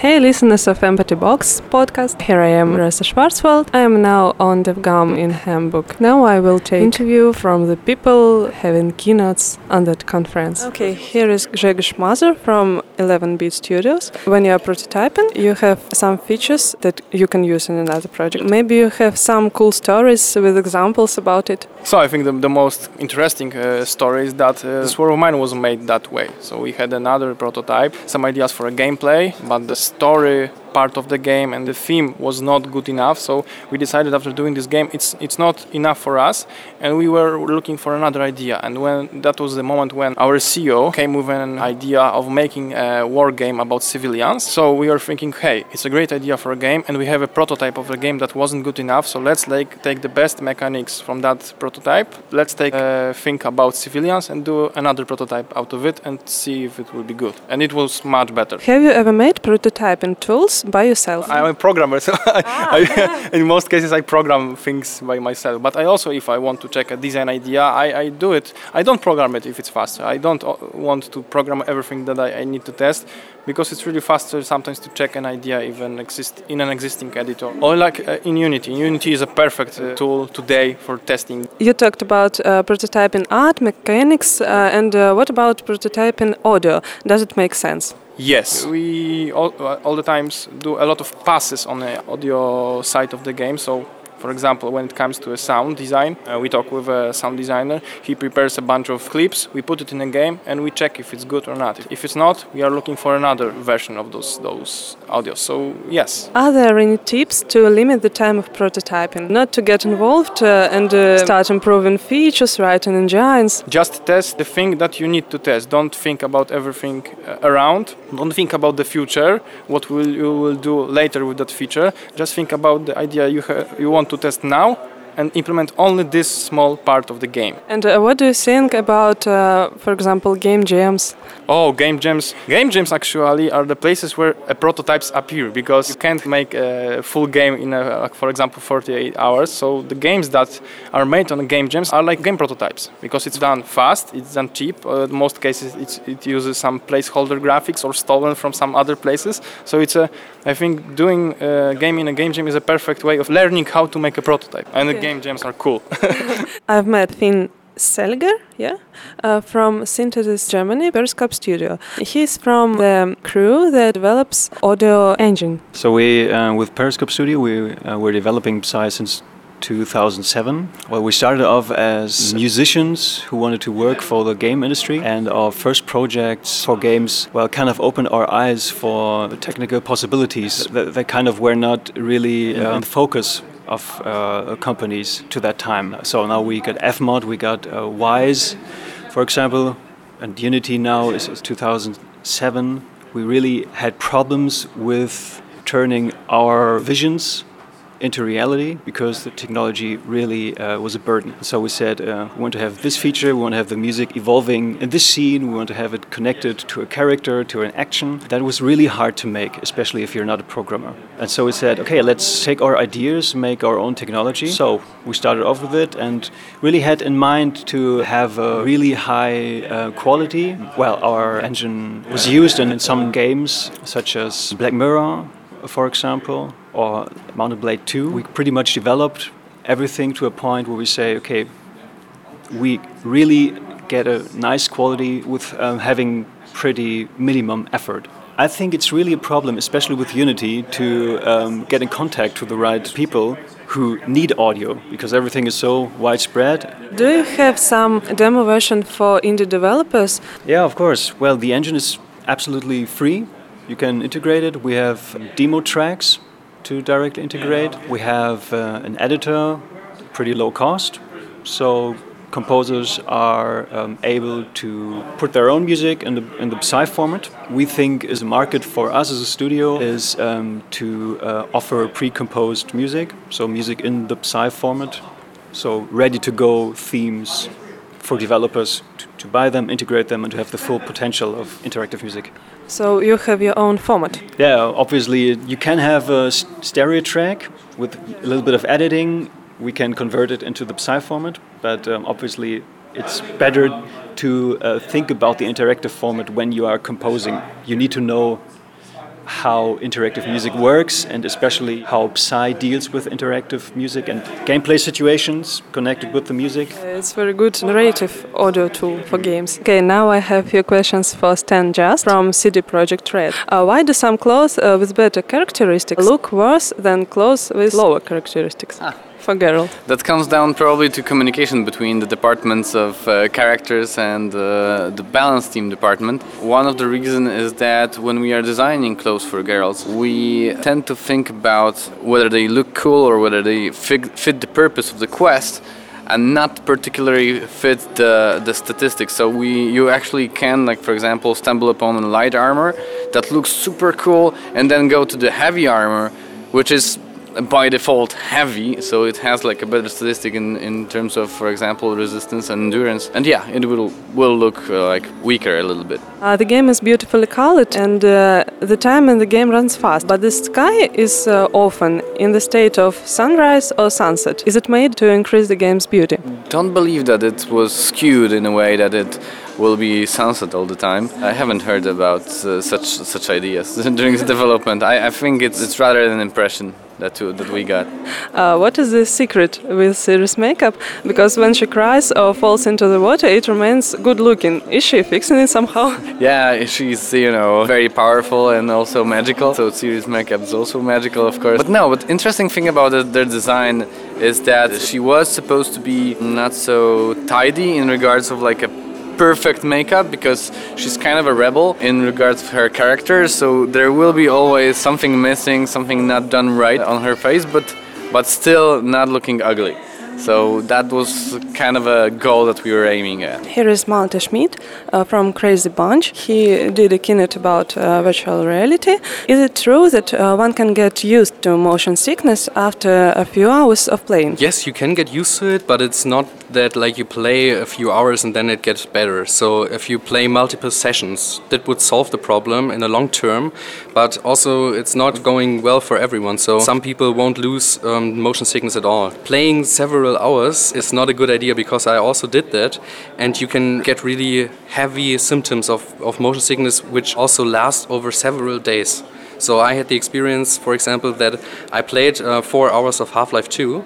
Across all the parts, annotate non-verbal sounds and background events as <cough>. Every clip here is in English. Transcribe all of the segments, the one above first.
Hey, listeners of Empathy Box podcast. Here I am, Ressa Schwarzwald. I am now on DevGAMM in Hamburg. Now I will take interview from the people having keynotes on that conference. Okay, here is Grzegorz Mazur from 11-bit Studios. When you are prototyping, you have some features that you can use in another project. Maybe you have some cool stories with examples about it. So I think the, the most interesting uh, story is that uh, This War of Mine was made that way. So we had another prototype, some ideas for a gameplay, but the story part of the game and the theme was not good enough so we decided after doing this game it's it's not enough for us. And we were looking for another idea. And when that was the moment when our CEO came with an idea of making a war game about civilians. So we were thinking hey it's a great idea for a game and we have a prototype of a game that wasn't good enough. So let's like take the best mechanics from that prototype. Let's take uh, think about civilians and do another prototype out of it and see if it will be good. And it was much better. Have you ever made prototyping tools by yourself? I'm a programmer, so <laughs> I, ah. I, in most cases I program things by myself. But I also, if I want to check a design idea, I, I do it. I don't program it if it's faster. I don't uh, want to program everything that I, I need to test because it's really faster sometimes to check an idea even exist in an existing editor or like uh, in Unity. Unity is a perfect uh, tool today for testing. You talked about uh, prototyping art, mechanics, uh, and uh, what about prototyping audio? Does it make sense? Yes, we all, uh, all the times do a lot of passes on the audio side of the game. So for example, when it comes to a sound design, uh, we talk with a sound designer. He prepares a bunch of clips, we put it in a game, and we check if it's good or not. If it's not, we are looking for another version of those those audios. So yes. Are there any tips to limit the time of prototyping, not to get involved uh, and uh, start improving features, writing engines? Just test the thing that you need to test. Don't think about everything uh, around. Don't think about the future. What will you will do later with that feature? Just think about the idea you ha- you want to test now and implement only this small part of the game. And uh, what do you think about, uh, for example, game jams? Oh, game jams. Game jams actually are the places where uh, prototypes appear because you can't make a full game in, a, for example, 48 hours. So the games that are made on game jams are like game prototypes because it's done fast, it's done cheap. Uh, in most cases, it uses some placeholder graphics or stolen from some other places. So it's a, I think, doing a game in a game jam is a perfect way of learning how to make a prototype. And okay. The game jams are cool. <laughs> I've met Finn Seliger, yeah, uh, from Synthesis Germany, Periscope Studio. He's from the crew that develops audio engine. So we, uh, with Periscope Studio, we uh, were developing psai since 2007. Well, we started off as musicians who wanted to work for the game industry, and our first projects for games, well, kind of opened our eyes for technical possibilities that, that kind of were not really uh, in focus of uh, companies to that time. So now we got Fmod, we got uh, Wwise, for example, and Unity now is, is 2007. We really had problems with turning our visions into reality because the technology really uh, was a burden. So we said uh, we want to have this feature, we want to have the music evolving in this scene, we want to have it connected to a character, to an action. That was really hard to make, especially if you're not a programmer. And so we said, okay, let's take our ideas, make our own technology. So we started off with it and really had in mind to have a really high uh, quality. Well, our engine was used in, in some games such as Black Mirror, for example, or Mount and Blade 2, we pretty much developed everything to a point where we say, okay, we really get a nice quality with um, having pretty minimum effort. I think it's really a problem, especially with Unity, to um, get in contact with the right people who need audio because everything is so widespread. Do you have some demo version for indie developers? Yeah, of course. Well, the engine is absolutely free. You can integrate it. We have demo tracks to directly integrate. We have uh, an editor, pretty low cost, so composers are um, able to put their own music in the in the psai format. We think is a market for us as a studio is um, to uh, offer pre-composed music, so music in the psai format, so ready to go themes for developers to, to buy them, integrate them, and to have the full potential of interactive music. So you have your own format. Yeah, obviously you can have a stereo track with a little bit of editing. We can convert it into the psai format, but um, obviously it's better to uh, think about the interactive format when you are composing. You need to know how interactive music works and especially how psai deals with interactive music and gameplay situations connected with the music. It's very good narrative audio tool for games. Okay, now I have a few questions for Stan Just from CD Projekt Red. Uh, why do some clothes uh, with better characteristics look worse than clothes with lower characteristics? Ah for? That comes down probably to communication between the departments of uh, characters and uh, the balance team department. One of the reasons is that when we are designing clothes for Geralt, we tend to think about whether they look cool or whether they fit, the purpose of the quest and not particularly fit the, the statistics. So we you actually can like for example stumble upon light armor that looks super cool and then go to the heavy armor which is by default heavy, so it has like a better statistic in, in terms of, for example, resistance and endurance. And yeah, it will will look uh, like weaker a little bit. Uh, the game is beautifully colored, and uh, the time in the game runs fast. But the sky is uh, often in the state of sunrise or sunset. Is it made to increase the game's beauty? Don't believe that it was skewed in a way that it will be sunset all the time. I haven't heard about uh, such such ideas <laughs> during the development. I, I think it's, it's rather an impression that that we got. Uh, what is the secret with Ciri's makeup? Because when she cries or falls into the water, it remains good looking. Is she fixing it somehow? <laughs> Yeah, she's you know very powerful and also magical. So Ciri's makeup is also magical, of course. But no, but interesting thing about their design is that she was supposed to be not so tidy in regards of like a perfect makeup because she's kind of a rebel in regards to her character. So there will be always something missing, something not done right on her face, but but still not looking ugly. So that was kind of a goal that we were aiming at. Here is Malte Schmidt uh, from Crazy Bunch. He did a keynote about uh, virtual reality. Is it true that uh, one can get used to motion sickness after a few hours of playing? Yes, you can get used to it, but it's not that like you play a few hours and then it gets better. So if you play multiple sessions, that would solve the problem in the long term. But also, it's not going well for everyone. So some people won't lose um, motion sickness at all. Playing several hours is not a good idea because I also did that, and you can get really heavy symptoms of, of motion sickness, which also last over several days. So I had the experience, for example, that I played uh, four hours of Half Life 2,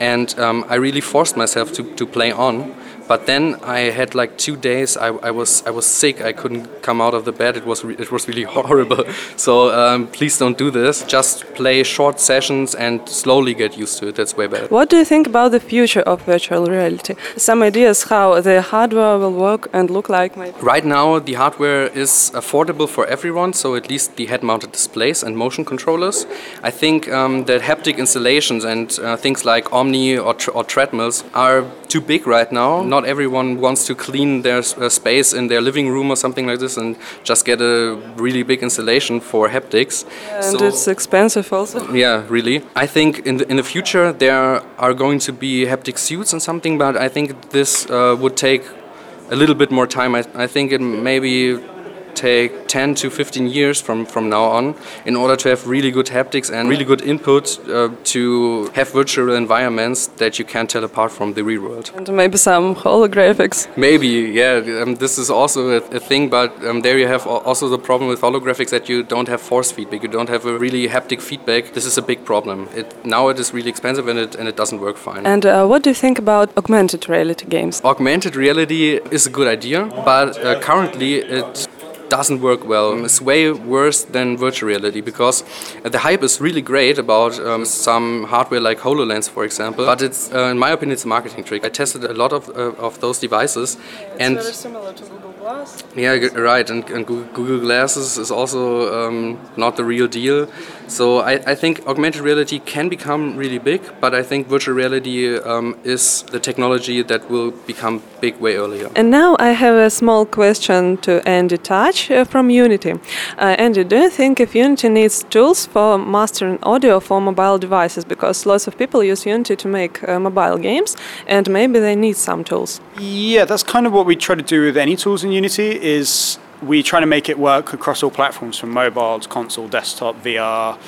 and um, I really forced myself to, to play on but then I had like two days. I, I was I was sick. I couldn't come out of the bed. It was it was really <laughs> horrible. So um, please don't do this. Just play short sessions and slowly get used to it. That's way better. What do you think about the future of virtual reality? Some ideas how the hardware will work and look like. Maybe? Right now, the hardware is affordable for everyone. So at least the head-mounted displays and motion controllers. I think um, that haptic installations and uh, things like Omni or, tr or treadmills are too big right now not everyone wants to clean their uh, space in their living room or something like this and just get a really big installation for haptics. And so, it's expensive also. Yeah, really. I think in the, in the future there are going to be haptic suits and something, but I think this uh, would take a little bit more time. I, I think it maybe take 10 to 15 years from, from now on in order to have really good haptics and really good input uh, to have virtual environments that you can't tell apart from the real world. And maybe some holographics. Maybe, yeah. Um, this is also a, a thing, but um, there you have also the problem with holographics that you don't have force feedback. You don't have a really haptic feedback. This is a big problem. It, now it is really expensive and it, and it doesn't work fine. And uh, what do you think about augmented reality games? Augmented reality is a good idea, but uh, currently it doesn't work well. It's way worse than virtual reality because the hype is really great about um, some hardware like HoloLens, for example. But it's, uh, in my opinion, it's a marketing trick. I tested a lot of, uh, of those devices, it's and very similar to Google Glass. Yeah, right. And, and Google Glasses is also um, not the real deal. So I, I, think augmented reality can become really big, but I think virtual reality um, is the technology that will become big way earlier. And now I have a small question to Andy Touch uh, from Unity. Uh, Andy, do you think if Unity needs tools for mastering audio for mobile devices? Because lots of people use Unity to make uh, mobile games, and maybe they need some tools. Yeah, that's kind of what we try to do with any tools in Unity. Is we try to make it work across all platforms from mobile to console, desktop, VR,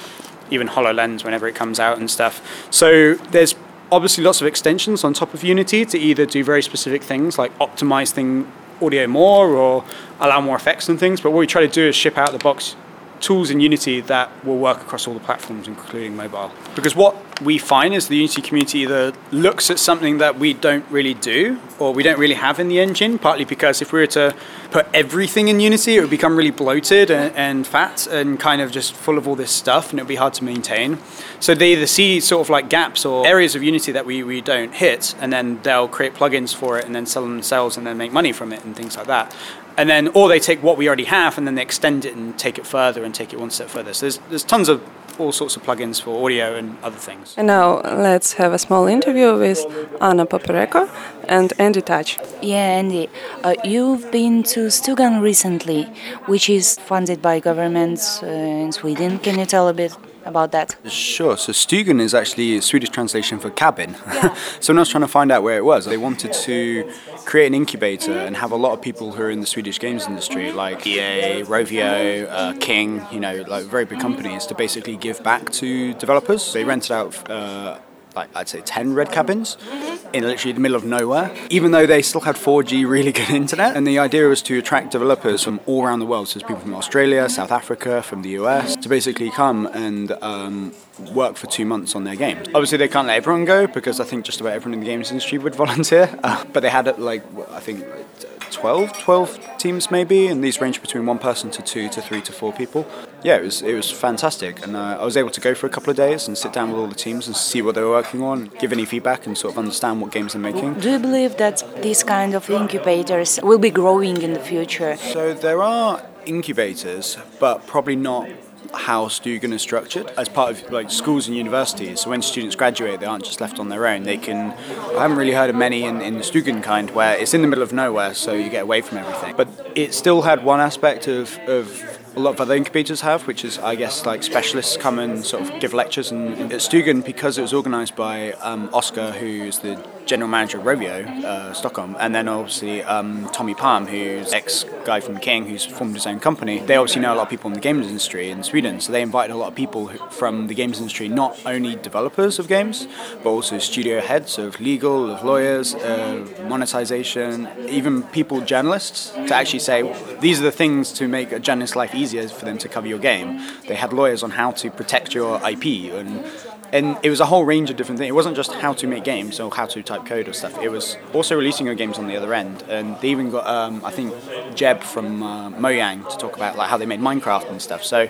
even HoloLens whenever it comes out and stuff. So there's obviously lots of extensions on top of Unity to either do very specific things like optimize thing audio more or allow more effects and things. But what we try to do is ship out the box tools in Unity that will work across all the platforms, including mobile. Because what we find is the Unity community either looks at something that we don't really do or we don't really have in the engine, partly because if we were to put everything in Unity, it would become really bloated and, and fat and kind of just full of all this stuff and it would be hard to maintain. So they either see sort of like gaps or areas of Unity that we, we don't hit and then they'll create plugins for it and then sell them themselves and then make money from it and things like that and then or they take what we already have and then they extend it and take it further and take it one step further. So there's there's tons of all sorts of plugins for audio and other things. And now let's have a small interview with Anna Popereko and Andy Touch. Yeah, Andy, uh, you've been to Stugan recently, which is funded by governments uh, in Sweden. Can you tell a bit about that? Sure. So Stugan is actually a Swedish translation for cabin. Yeah. <laughs> so when I was trying to find out where it was, they wanted to create an incubator and have a lot of people who are in the Swedish games industry, like EA, Rovio, uh, King, you know, like very big companies, to basically give back to developers. They rented out. Uh, like I'd say 10 red cabins in literally the middle of nowhere, even though they still had 4G <laughs> really good internet. And the idea was to attract developers from all around the world, so there's people from Australia, South Africa, from the US, to basically come and um, work for two months on their games. Obviously, they can't let everyone go because I think just about everyone in the games industry would <laughs> volunteer. Uh, but they had like I think 12, 12 teams maybe, and these range between one person to two to three to four people. Yeah, it was it was fantastic, and uh, I was able to go for a couple of days and sit down with all the teams and see what they were working on, give any feedback, and sort of understand what games they're making. Do you believe that these kind of incubators will be growing in the future? So there are incubators, but probably not how Stugan is structured as part of like schools and universities. So when students graduate, they aren't just left on their own. They can. I haven't really heard of many in, in the Stugan kind where it's in the middle of nowhere, so you get away from everything. But it still had one aspect of, of a lot of other incubators have, which is, I guess, like specialists come and sort of give lectures. And at Stugan, because it was organised by um, Oscar, who's the general manager of Rovio, uh, Stockholm, and then obviously um, Tommy Palm, who's ex guy from King, who's formed his own company. They obviously know a lot of people in the games industry in Sweden, so they invited a lot of people from the games industry, not only developers of games, but also studio heads of legal, of lawyers, uh, monetization, even people, journalists, to actually say these are the things to make a journalist's life easier for them to cover your game. They had lawyers on how to protect your IP and and it was a whole range of different things. It wasn't just how to make games or how to type code or stuff. It was also releasing your games on the other end. And they even got, um, I think, Jeb from uh, Mojang to talk about like how they made Minecraft and stuff. So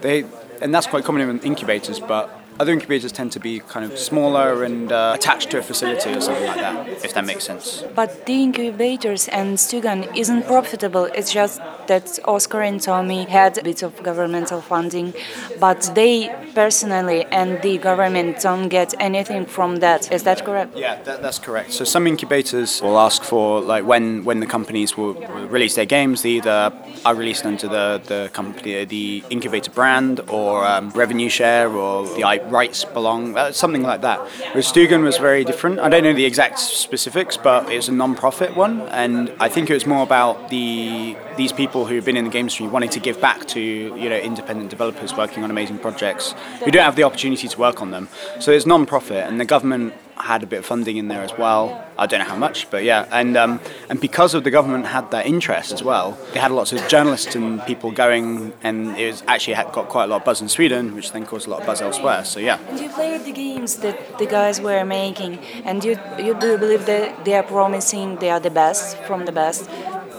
they, and that's quite common in incubators, but other incubators tend to be kind of smaller and uh, attached to a facility or something like that, if that makes sense. But the incubators and Stugan isn't profitable. It's just that Oscar and Tommy had a bit of governmental funding, but they personally and the government don't get anything from that. Is that correct? Yeah, that, that's correct. So some incubators will ask for like when when the companies will release their games, they either are released under the the company the incubator brand or um, revenue share or the rights belong, uh, something like that. With Stugan was very different. I don't know the exact specifics, but it was a non-profit one, and I think it was more about the these people who've been in the game industry wanting to give back to you know independent developers working on amazing projects who don't have the opportunity to work on them. So it's non-profit, and the government had a bit of funding in there as well. I don't know how much, but yeah, and um, and because of the government had that interest as well, they had lots of journalists and people going, and it was actually had got quite a lot of buzz in Sweden, which then caused a lot of buzz elsewhere. So yeah. And you played the games that the guys were making, and you you do believe that they are promising they are the best from the best,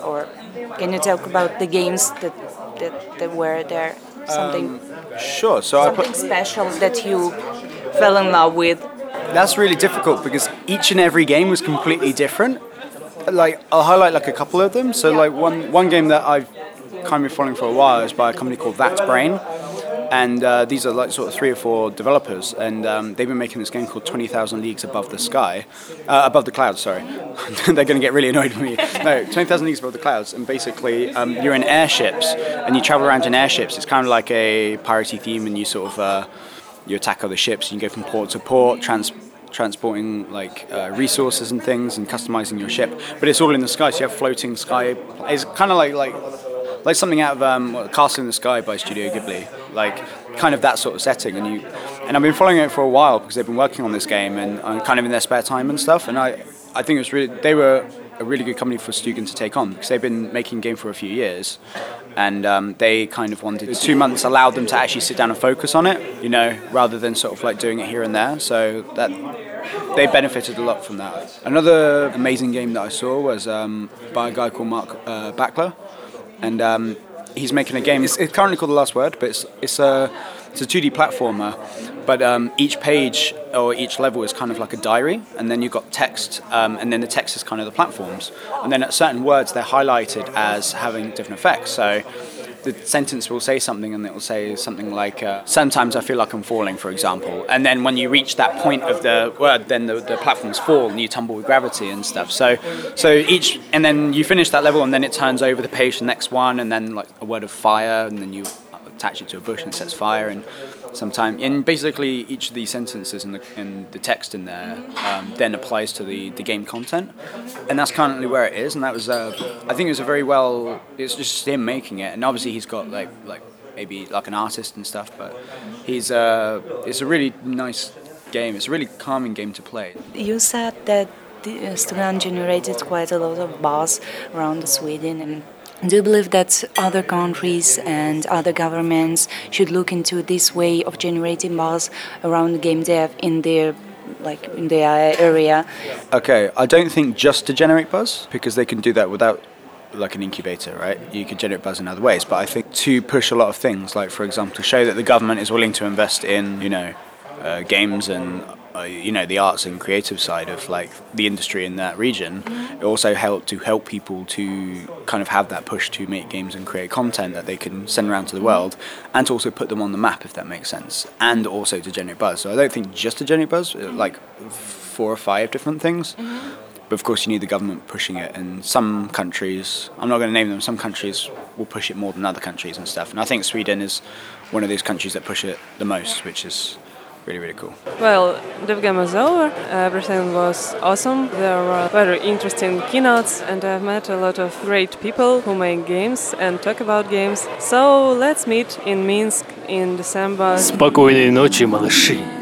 or can you talk about the games that that, that were there? Something. Um, sure. So something special that you fell in love with that's really difficult because each and every game was completely different. Like I'll highlight like a couple of them. So like one one game that I've kind of been following for a while is by a company called That Brain, and uh, these are like sort of three or four developers, and um, they've been making this game called Twenty Thousand Leagues Above the Sky, uh, above the clouds. Sorry, <laughs> they're going to get really annoyed with me. No, Twenty Thousand Leagues Above the Clouds, and basically um, you're in airships and you travel around in airships. It's kind of like a piratey theme, and you sort of uh, you attack other ships. You can go from port to port, trans- transporting like uh, resources and things, and customizing your ship. But it's all in the sky, so you have floating sky. It's kind of like like like something out of um, Castle in the Sky by Studio Ghibli, like kind of that sort of setting. And you and I've been following it for a while because they've been working on this game and I'm kind of in their spare time and stuff. And I I think it was really they were a really good company for Stugan to take on because they've been making game for a few years, and um, they kind of wanted two months allowed them to actually sit down and focus on it, you know, rather than sort of like doing it here and there. So that they benefited a lot from that. Another amazing game that I saw was um, by a guy called Mark uh, Backler, and um, he's making a game. It's, it's, currently called The Last Word, but it's it's a it's a 2D platformer. But um, each page or each level is kind of like a diary, and then you've got text, um, and then the text is kind of the platforms, and then at certain words they're highlighted as having different effects. So the sentence will say something and it will say something like, uh, sometimes I feel like I'm falling, for example. And then when you reach that point of the word, then the, the platforms fall and you tumble with gravity and stuff. So, so each, and then you finish that level and then it turns over the page to the next one and then like a word of fire and then you attach it to a bush and sets fire and sometime and basically each of these sentences in the, in the text in there um, then applies to the, the game content. And that's currently where it is. And that was uh, I think it was a very well it's just him making it. And obviously he's got like like maybe like an artist and stuff. But he's uh, it's a really nice game. It's a really calming game to play. You said that the Stugan generated quite a lot of buzz around Sweden and do you believe that other countries and other governments should look into this way of generating buzz around game dev in their like in their area? Okay, I don't think just to generate buzz because they can do that without like an incubator, right? You can generate buzz in other ways, but I think to push a lot of things, like for example, to show that the government is willing to invest in, you know, uh, games and uh, you know the arts and creative side of like the industry in that region it also helped to help people to kind of have that push to make games and create content that they can send around to the world and to also put them on the map if that makes sense and also to generate buzz. So i don't think just to generate buzz uh, like four or five different things but of course you need the government pushing it and some countries i'm not going to name them some countries will push it more than other countries and stuff. And i think sweden is one of those countries that push it the most which is really, really cool. Well, DevGam is over. Everything was awesome. There were very interesting keynotes, and I've met a lot of great people who make games and talk about games. So let's meet in Minsk in December. Спокойной ночи, малыши.